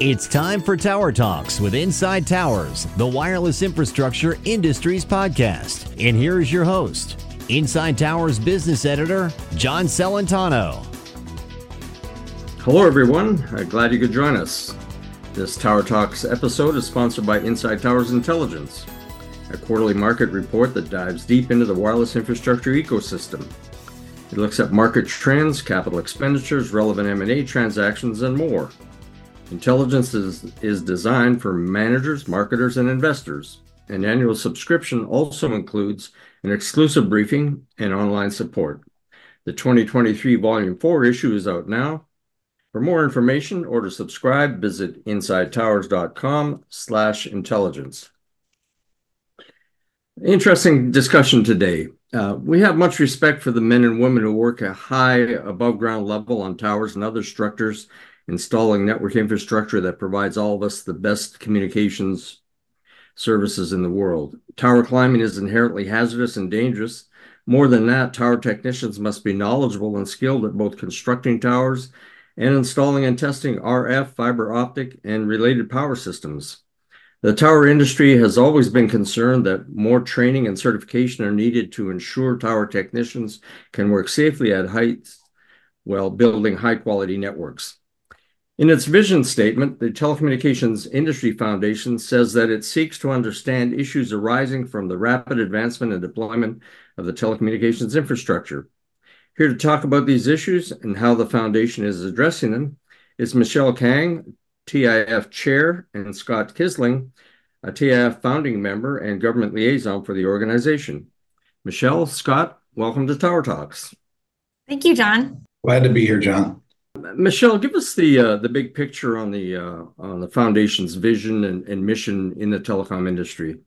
It's time for Tower Talks with Inside Towers, the wireless infrastructure industries podcast. And here is your host, Inside Towers business editor, John Celentano. Hello, everyone. Uh, glad you could join us. This Tower Talks episode is sponsored by Inside Towers Intelligence, a quarterly market report that dives deep into the wireless infrastructure ecosystem. It looks at market trends, capital expenditures, relevant M&A transactions, and more. Intelligence is, is designed for managers, marketers, and investors. An annual subscription also includes an exclusive briefing and online support. The 2023 Volume 4 issue is out now. For more information or to subscribe, visit insidetowers.com slash intelligence. Interesting discussion today. Uh, we have much respect for the men and women who work at high above ground level on towers and other structures installing network infrastructure that provides all of us the best communications services in the world. Tower climbing is inherently hazardous and dangerous. More than that, tower technicians must be knowledgeable and skilled at both constructing towers and installing and testing RF, fiber optic, and related power systems. The tower industry has always been concerned that more training and certification are needed to ensure tower technicians can work safely at heights while building high quality networks. In its vision statement, the Telecommunications Industry Foundation says that it seeks to understand issues arising from the rapid advancement and deployment of the telecommunications infrastructure. Here to talk about these issues and how the foundation is addressing them is Michelle Kang, TIF Chair, and Scott Kisting, a TIF founding member and government liaison for the organization. Michelle, Scott, welcome to Tower Talks. Thank you, John. Glad to be here, John. Michelle, give us the uh, the big picture on the uh, on the foundation's vision and, and mission in the telecom industry.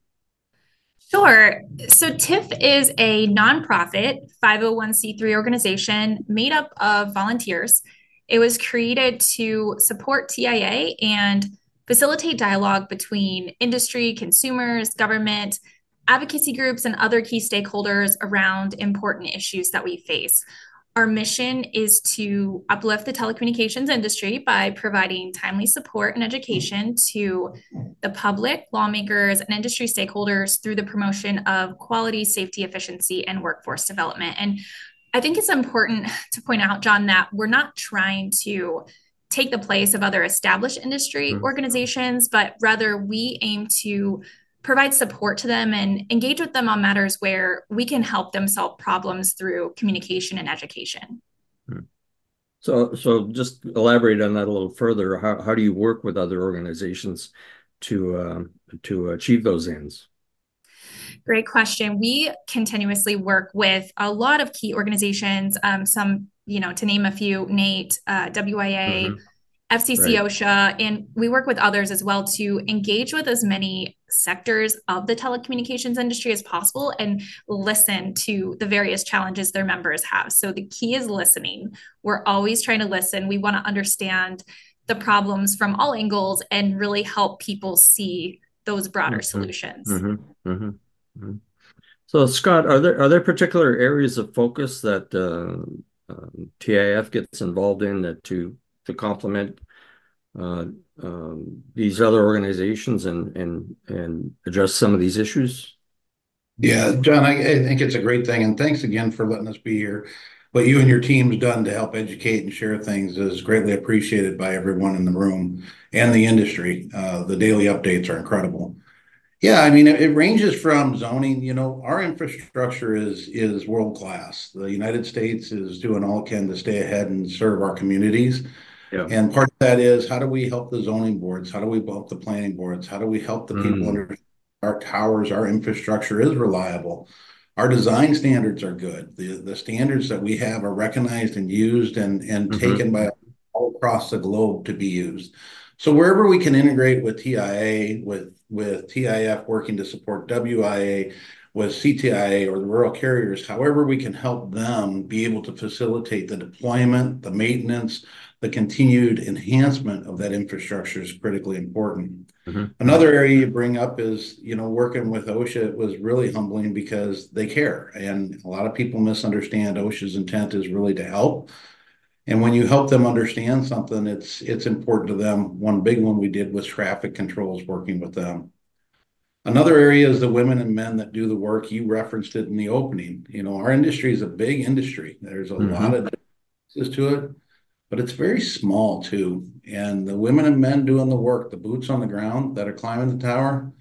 Sure. So TIF is a nonprofit 501c3 organization made up of volunteers. It was created to support TIA and facilitate dialogue between industry, consumers, government, advocacy groups, and other key stakeholders around important issues that we face. Our mission is to uplift the telecommunications industry by providing timely support and education to the public, lawmakers, and industry stakeholders through the promotion of quality, safety, efficiency, and workforce development. And I think it's important to point out, John, that we're not trying to take the place of other established industry mm-hmm. organizations, but rather we aim to provide support to them and engage with them on matters where we can help them solve problems through communication and education. Hmm. So, so just elaborate on that a little further. How, how do you work with other organizations to uh, to achieve those ends? Great question. We continuously work with a lot of key organizations. Um, some, you know, to name a few: NATE, uh, WIA. Mm-hmm. FCC right. OSHA, and we work with others as well to engage with as many sectors of the telecommunications industry as possible and listen to the various challenges their members have. So the key is listening. We're always trying to listen. We want to understand the problems from all angles and really help people see those broader mm-hmm. solutions. Mm-hmm. Mm-hmm. mm-hmm. So, Scott, are there are there particular areas of focus that uh, uh, TIF gets involved in that to to complement uh, um, these other organizations and and and address some of these issues? Yeah, John, I, think it's a great thing, and thanks again for letting us be here. What you and your team's done to help educate and share things is greatly appreciated by everyone in the room and the industry. Uh, the daily updates are incredible. Yeah, I mean, it, ranges from zoning. You know, our infrastructure is is world class. The United States is doing all it can to stay ahead and serve our communities. Yeah. And part of that is how do we help the zoning boards? How do we help the planning boards? How do we help the people mm. understand our towers, our infrastructure is reliable? Our design standards are good. The the standards that we have are recognized and used and and mm-hmm. taken by all across the globe to be used. So wherever we can integrate with TIA, with with TIF working to support WIA, with CTIA or the rural carriers, however we can help them be able to facilitate the deployment, the maintenance, the continued enhancement of that infrastructure is critically important. Mm-hmm. Another area you bring up is, you know, working with OSHA was really humbling because they care. And a lot of people misunderstand OSHA's intent is really to help. And when you help them understand something, it's it's important to them. One big one we did was traffic controls, working with them. Another area is the women and men that do the work. You referenced it in the opening. You know, our industry is a big industry. There's a mm-hmm. lot of differences to it, but it's very small too. And the women and men doing the work, the boots on the ground that are climbing the tower,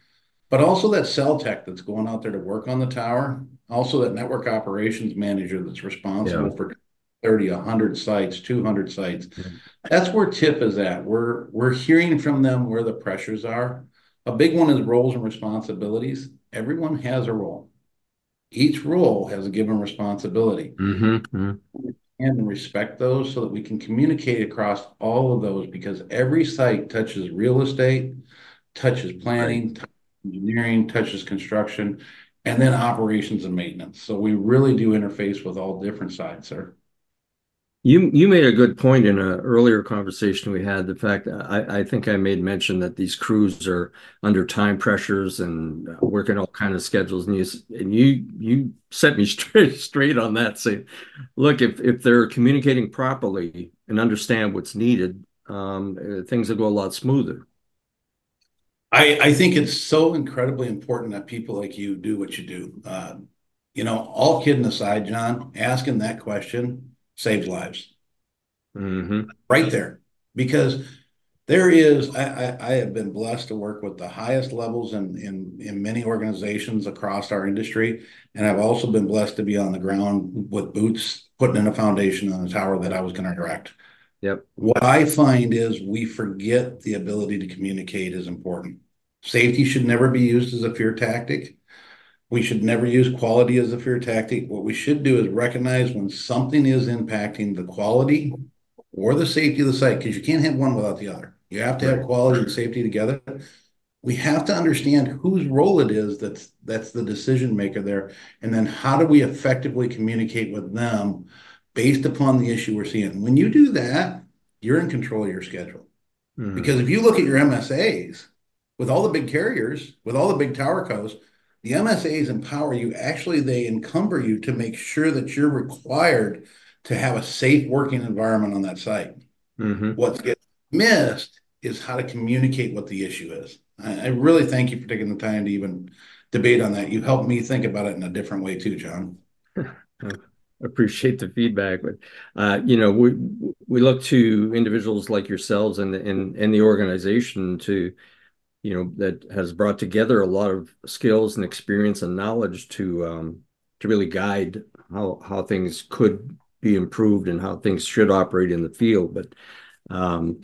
but also that cell tech that's going out there to work on the tower, also that network operations manager that's responsible yeah. for 30 100 sites 200 sites mm-hmm. that's where TIF is at we're we're hearing from them where the pressures are a big one is roles and responsibilities everyone has a role each role has a given responsibility mm-hmm. mm-hmm. And respect those so that we can communicate across all of those because every site touches real estate touches planning engineering, touches construction, and then operations and maintenance. So we really do interface with all different sides, sir. You you made a good point in an earlier conversation we had. The fact I, I think I made mention that these crews are under time pressures and working all kind of schedules, and you and you you set me straight straight on that. Saying, look, if if they're communicating properly and understand what's needed, um, things will go a lot smoother. I, I think it's so incredibly important that people like you do what you do. Uh, you know, all kidding aside, John, asking that question saves lives. Mm-hmm. Right there. Because there is, I, I, I, have been blessed to work with the highest levels in, in, in many organizations across our industry. And I've also been blessed to be on the ground with boots, putting in a foundation on a tower that I was going to direct. Yep. What I find is we forget the ability to communicate is important. Safety should never be used as a fear tactic. We should never use quality as a fear tactic. What we should do is recognize when something is impacting the quality or the safety of the site, because you can't have one without the other. You have to have quality and safety together. We have to understand whose role it is that's that's the decision maker there, and then how do we effectively communicate with them based upon the issue we're seeing. When you do that, you're in control of your schedule. Mm-hmm. Because if you look at your MSAs with all the big carriers, with all the big tower codes, the MSAs empower you. Actually, they encumber you to make sure that you're required to have a safe working environment on that site. Mm-hmm. What gets missed is how to communicate what the issue is. I, I really thank you for taking the time to even debate on that. You helped me think about it in a different way too, John. appreciate the feedback but uh, you know we we look to individuals like yourselves and and and the organization to you know that has brought together a lot of skills and experience and knowledge to um, to really guide how how things could be improved and how things should operate in the field. But um,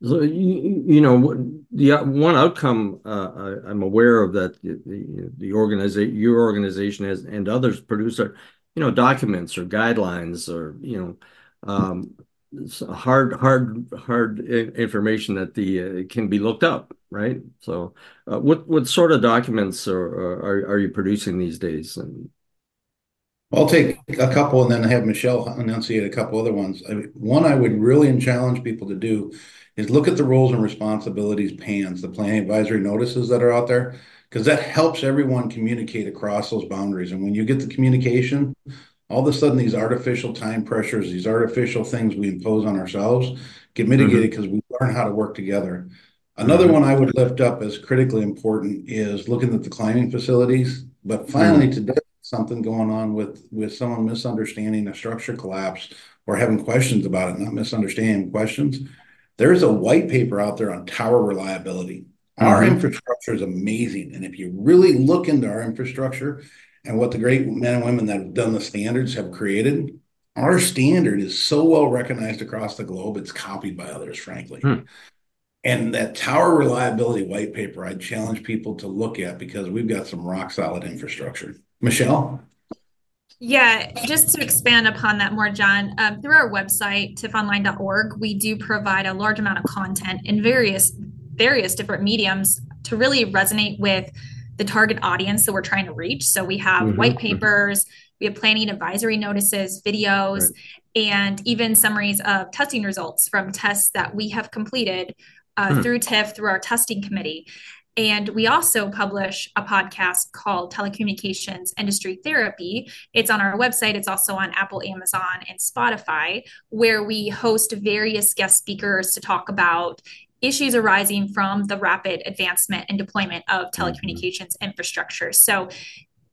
you, you know the one outcome uh, I, am aware of that the the organization your organization has and others produce are you know documents or guidelines or you know um, hard hard hard information that the uh, can be looked up right so uh, what what sort of documents are, are are you producing these days and I'll take a couple and then have Michelle enunciate a couple other ones. I mean, one I would really challenge people to do is look at the roles and responsibilities PANs, the planning advisory notices that are out there because that helps everyone communicate across those boundaries. And when you get the communication, all of a sudden these artificial time pressures, these artificial things we impose on ourselves get mitigated because mm-hmm. we learn how to work together. Another mm-hmm. one I would lift up as critically important is looking at the climbing facilities. But finally, mm-hmm. today, something going on with with someone misunderstanding a structure collapse or having questions about it, not misunderstanding questions. There's a white paper out there on tower reliability. Our mm-hmm. infrastructure is amazing. And if you really look into our infrastructure and what the great men and women that have done the standards have created, our standard is so well recognized across the globe, it's copied by others, frankly. Hmm. And that tower reliability white paper, I challenge people to look at because we've got some rock solid infrastructure. Michelle? Yeah, just to expand upon that more, John, um, through our website, tifonline.org, we do provide a large amount of content in various various different mediums to really resonate with the target audience that we're trying to reach. So we have mm-hmm. white papers, we have planning advisory notices, videos, right. and even summaries of testing results from tests that we have completed uh, hmm. through TIF, through our testing committee. And we also publish a podcast called Telecommunications Industry Therapy. It's on our website, it's also on Apple, Amazon, and Spotify, where we host various guest speakers to talk about issues arising from the rapid advancement and deployment of mm-hmm. telecommunications mm-hmm. infrastructure. So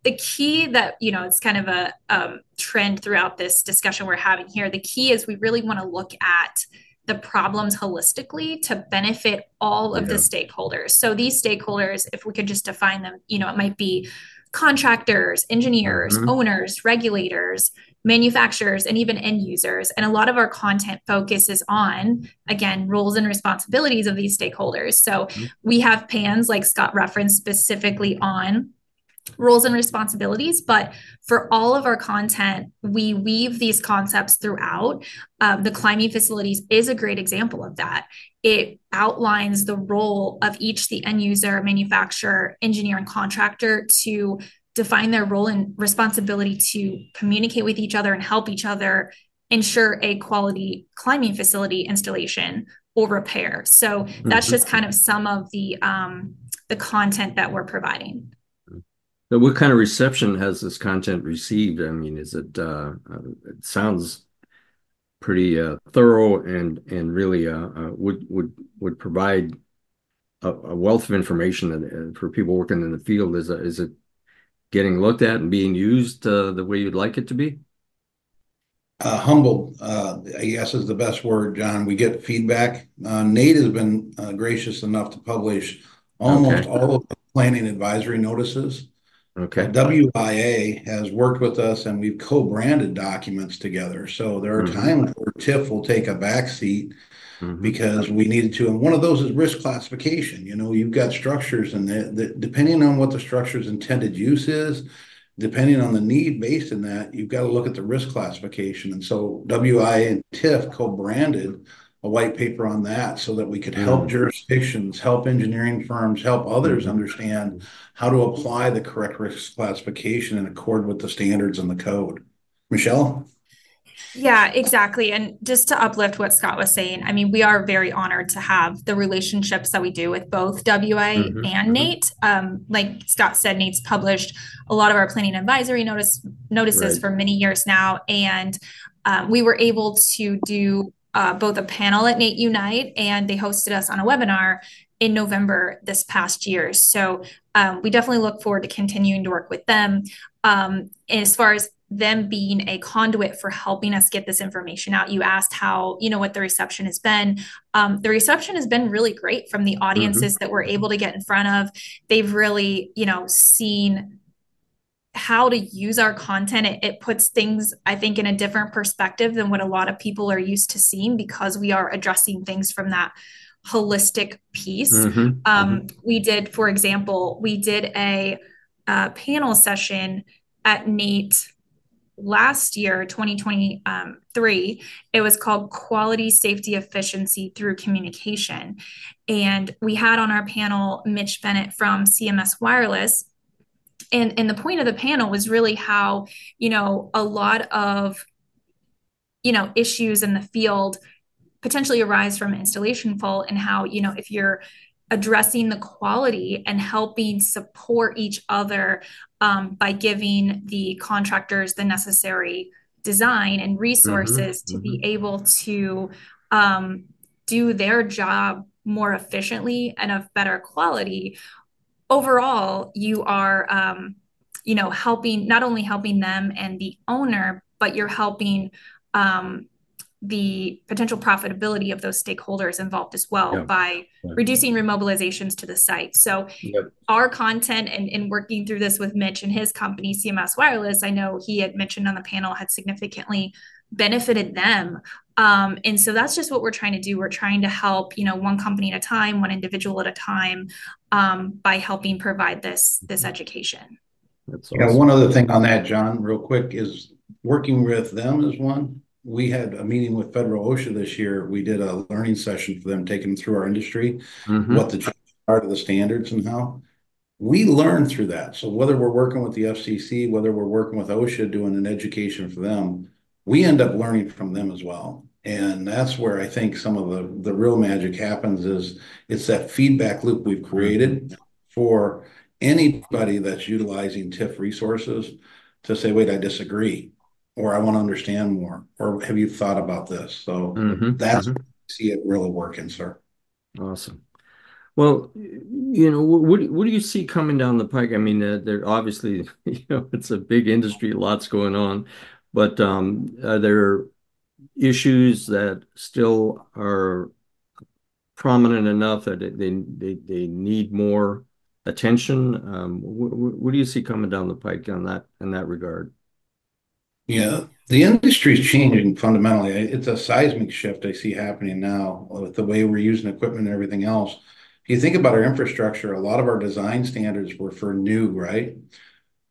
the key that you know it's kind of a um, trend throughout this discussion we're having here the key is we really want to look at the problems holistically to benefit all of yeah. the stakeholders. So these stakeholders, if we could just define them, you know, it might be contractors, engineers, mm-hmm. owners, regulators, manufacturers, and even end users. And a lot of our content focuses on, again, roles and responsibilities of these stakeholders. So mm-hmm. we have PANs, like Scott referenced, specifically on roles and responsibilities but for all of our content we weave these concepts throughout um, the climbing facilities is a great example of that it outlines the role of each the end user manufacturer engineer and contractor to define their role and responsibility to communicate with each other and help each other ensure a quality climbing facility installation or repair so that's just kind of some of the um, the content that we're providing so what kind of reception has this content received? I mean, is it uh, uh it sounds pretty uh, thorough and and really uh, uh, would would would provide a, a wealth of information that, for people working in the field. Is is it getting looked at and being used the way you'd like it to be? Uh, humbled, uh, I guess is the best word, John. We get feedback. Uh, Nate has been gracious enough to publish almost okay. all of the planning advisory notices. Okay. WIA has worked with us and we've co-branded documents together. So there are mm-hmm. times where TIF will take a back seat mm-hmm. because we needed to. And one of those is risk classification. You know, you've got structures and that depending on what the structure's intended use is, depending on the need based in that, you've got to look at the risk classification. And so WIA and TIF co-branded a white paper on that so that we could help mm. jurisdictions, help engineering firms, help others mm-hmm. understand how to apply the correct risk classification in accord with the standards and the code. Michelle? Yeah, exactly. And just to uplift what Scott was saying, I mean, we are very honored to have the relationships that we do with both WIA mm-hmm. and mm-hmm. NATE. Um, like Scott said, NATE's published a lot of our planning advisory notice notices right. for many years now. And um, we were able to do uh, both a panel at NATE Unite and they hosted us on a webinar in November this past year. So um, we definitely look forward to continuing to work with them. Um, as far as them being a conduit for helping us get this information out. You asked how, you know, what the reception has been. Um, the reception has been really great from the audiences mm-hmm. that we're able to get in front of. They've really, you know, seen how to use our content it, it, puts things i think in a different perspective than what a lot of people are used to seeing because we are addressing things from that holistic piece mm-hmm. Um, mm-hmm. we did for example we did a, a, panel session at nate last year 2023 it was called quality safety efficiency through communication and we had on our panel mitch bennett from cms wireless and and the point of the panel was really how you know a lot of you know issues in the field potentially arise from installation fault and how you know if you're addressing the quality and helping support each other um, by giving the contractors the necessary design and resources mm-hmm, to mm-hmm. be able to um, do their job more efficiently and of better quality overall you are um, you know helping not only helping them and the owner but you're helping um, the potential profitability of those stakeholders involved as well yeah. by yeah. reducing remobilizations to the site. So our content and, and working through this with Mitch and his company, CMS Wireless, I know he had mentioned on the panel had significantly benefited them um, and so that's just what we're trying to do. We're trying to help, you know, one company at a time, one individual at a time, um, by helping provide this this education. That's awesome. Yeah, one other thing on that, John, real quick, is working with them is one. We had a meeting with Federal OSHA this year. We did a learning session for them, taking them through our industry, mm-hmm. what the part of the standards and how we learn through that. So whether we're working with the FCC, whether we're working with OSHA doing an education for them, we end up learning from them as well. And that's where I think some of the, the real magic happens is it's that feedback loop we've created. for anybody that's utilizing TIF resources to say, wait, I disagree, or I want to understand more, or have you thought about this? So Mhm, that's mhm. where I see it really working, sir. Awesome. Well, you know, what what do you see coming down the pike? I mean, uh, there obviously, you know, it's a big industry, lots going on, but um, are there issues that still are prominent enough that they they they need more attention? Um, what, what do you see coming down the pike on that in that regard? Yeah, the industry is changing fundamentally. It's a seismic shift I see happening now with the way we're using equipment and everything else. If you think about our infrastructure, a lot of our design standards were for new, right?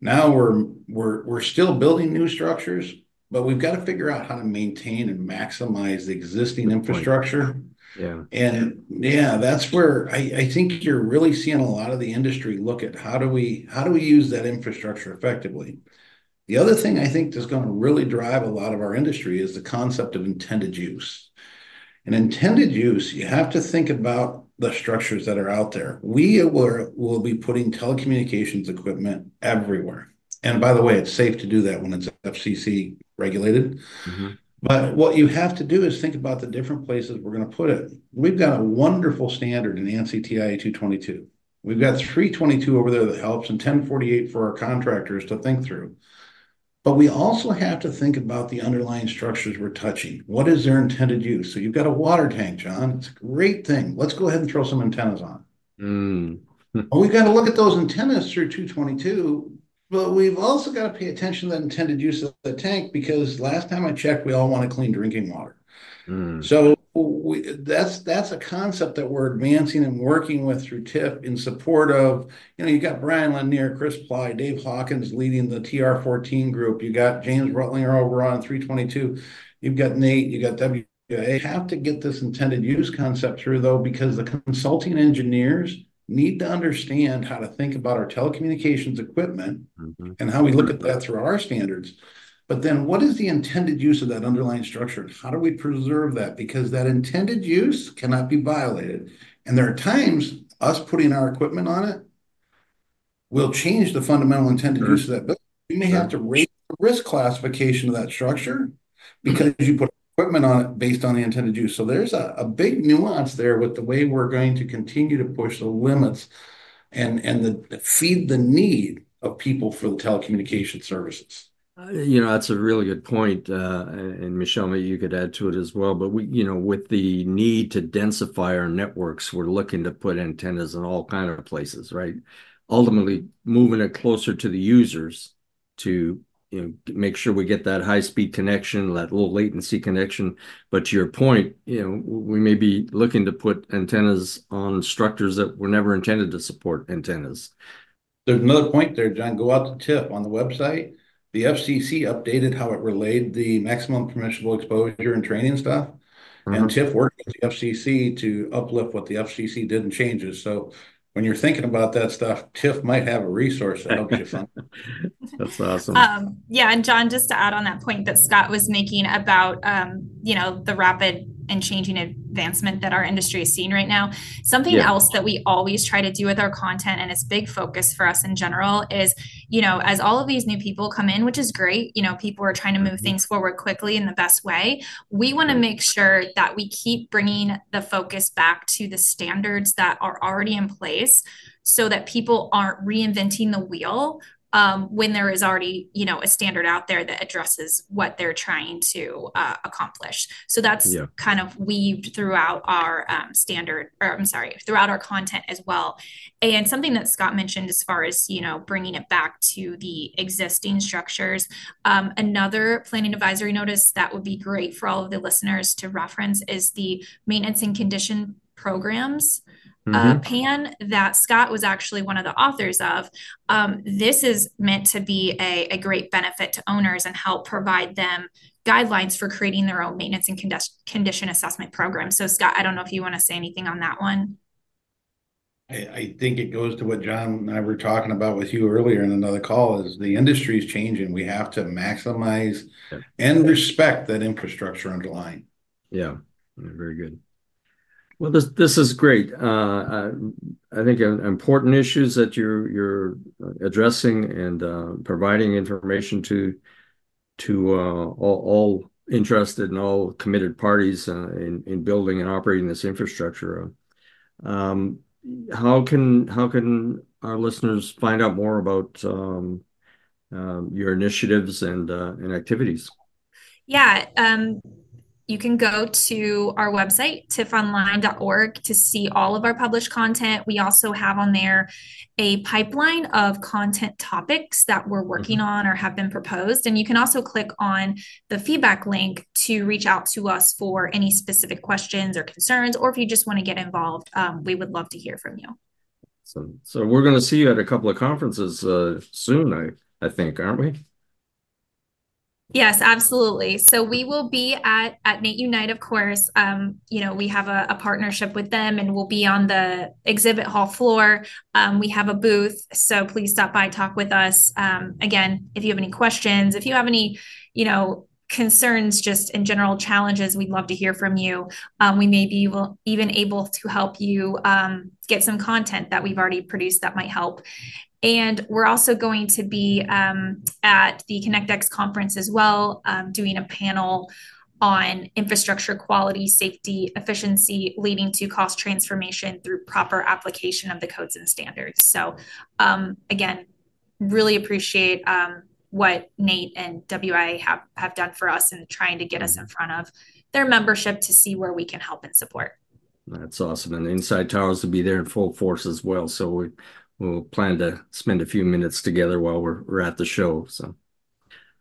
Now we're we're we're still building new structures, but we've got to figure out how to maintain and maximize the existing infrastructure. Yeah. And yeah, that's where I, I think you're really seeing a lot of the industry look at how do we how do we use that infrastructure effectively? The other thing I think that's going to really drive a lot of our industry is the concept of intended use. And intended use, you have to think about the structures that are out there. We will, will be putting telecommunications equipment everywhere. And by the way, it's safe to do that when it's FCC regulated. Mhm. But what you have to do is think about the different places we're going to put it. We've got a wonderful standard in ANSI TIA 222. We've got 322 over there that helps and 1048 for our contractors to think through. But we also have to think about the underlying structures we're touching. What is their intended use? So you've got a water tank, John. It's a great thing. Let's go ahead and throw some antennas on. Mm. Well, we've got to look at those antennas through 222, but we've also got to pay attention to the intended use of the tank because last time I checked, we all want to clean drinking water. Mm. So we, that's that's a concept that we're advancing and working with through TIF in support of, you know, you got Brian Lanier, Chris Ply, Dave Hawkins leading the TR14 group. You got James Rutlinger over on 322. You've got Nate, you got WIA. You have to get this intended use concept through though, because the consulting engineers need to understand how to think about our telecommunications equipment Mhm. and how we look at that through our standards. But then what is the intended use of that underlying structure? and How do we preserve that? Because that intended use cannot be violated. And there are times us putting our equipment on it will change the fundamental intended Sure. use of that building. You may have to raise the risk classification of that structure because you put equipment on it based on the intended use. So there's a, a big nuance there with the way we're going to continue to push the limits and and the feed the need of people for the telecommunication services. You know, that's a really good point. Uh, and Michelle, maybe you could add to it as well. But we, you know, with the need to densify our networks, we're looking to put antennas in all kind of places, right? Ultimately, moving it closer to the users to, you know, make sure we get that high-speed connection, that low latency connection. But to your point, you know, we may be looking to put antennas on structures that were never intended to support antennas. There's another point there, John. Go out to TIF on the website. The FCC updated how it relayed the maximum permissible exposure and training stuff. And TIF worked with the FCC to uplift what the FCC did and changes. So when you're thinking about that stuff, TIF might have a resource that helps you fund. That's awesome. Um, yeah, and John, just to add on that point that Scott was making about, um, you know, the rapid and changing advancement that our industry is seeing right now. Something Yeah. else that we always try to do with our content, and it's big focus for us in general, is, you know, as all of these new people come in, which is great, you know, people are trying to move Mhm. things forward quickly in the best way. We want to make sure that we keep bringing the focus back to the standards that are already in place so that people aren't reinventing the wheel um, when there is already you know a standard out there that addresses what they're trying to uh, accomplish. So that's Yeah. kind of weaved throughout our um, standard or i'm sorry throughout our content as well. And something that scott mentioned as far as you know bringing it back to the existing structures um, another planning advisory notice that would be great for all of the listeners to reference is the maintenance and condition programs uh, Mhm. pan that Scott was actually one of the authors of. Um, this is meant to be a, a great benefit to owners and help provide them guidelines for creating their own maintenance and condi- condition assessment program. So, Scott, I don't know if you want to say anything on that one. I, I think it goes to what John and I were talking about with you earlier in another call is the industry is changing. We have to maximize Yeah. and respect that infrastructure underlying. Yeah, Yeah, very good. Well, this this is great. Uh, I, I think important issues that you're you're addressing and uh, providing information to to uh, all, all, interested and all committed parties uh, in in building and operating this infrastructure. Um, how can how can our listeners find out more about um, um, your initiatives and uh, and activities? Yeah, um, you can go to our website, tifonline.org, to see all of our published content. We also have on there a pipeline of content topics that we're working mm-hmm. on or have been proposed. And you can also click on the feedback link to reach out to us for any specific questions or concerns, or if you just want to get involved, um, we would love to hear from you. So, so we're going to see you at a couple of conferences uh, soon, I, I think, aren't we? Yes, absolutely. So we will be at at NATE Unite, of course. Um, you know, we have a, a, partnership with them, and we'll be on the exhibit hall floor. Um, we have a booth, so please stop by, talk with us. Um, again, if you have any questions, if you have any, you know, concerns, just in general challenges, we'd love to hear from you. Um, we may be even able to help you um, get some content that we've already produced that might help. And we're also going to be um, at the ConnectX conference as well, um, doing a panel on infrastructure quality, safety, efficiency, leading to cost transformation through proper application of the codes and standards. So, um, again, really appreciate um, what NATE and WIA have, have done for us and trying to get us in front of their membership to see where we can help and support. That's awesome. And Inside Towers will be there in full force as well. So we we'll plan to spend a few minutes together while we're, we're at the show. So,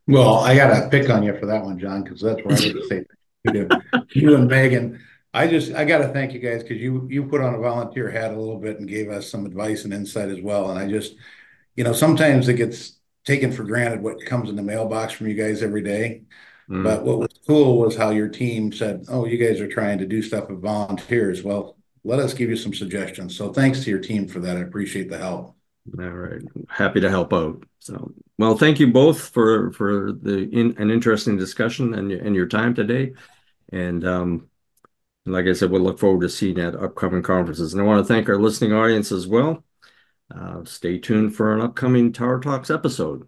well, I got to pick on you for that one, John, because that's where I would say you, you and Megan. I just I got to thank you guys because you you put on a volunteer hat a little bit and gave us some advice and insight as well. And I just, you know, sometimes it gets taken for granted what comes in the mailbox from you guys every day. Mm. But what was cool was how your team said, "Oh, you guys are trying to do stuff with volunteers." Well, let us give you some suggestions. So thanks to your team for that. I appreciate the help. All right, happy to help out. So, well, thank you both for for the in, an interesting discussion and and your time today. And um, like I said, we'll look forward to seeing at upcoming conferences. And I want to thank our listening audience as well. Uh, stay tuned for an upcoming Tower Talks episode.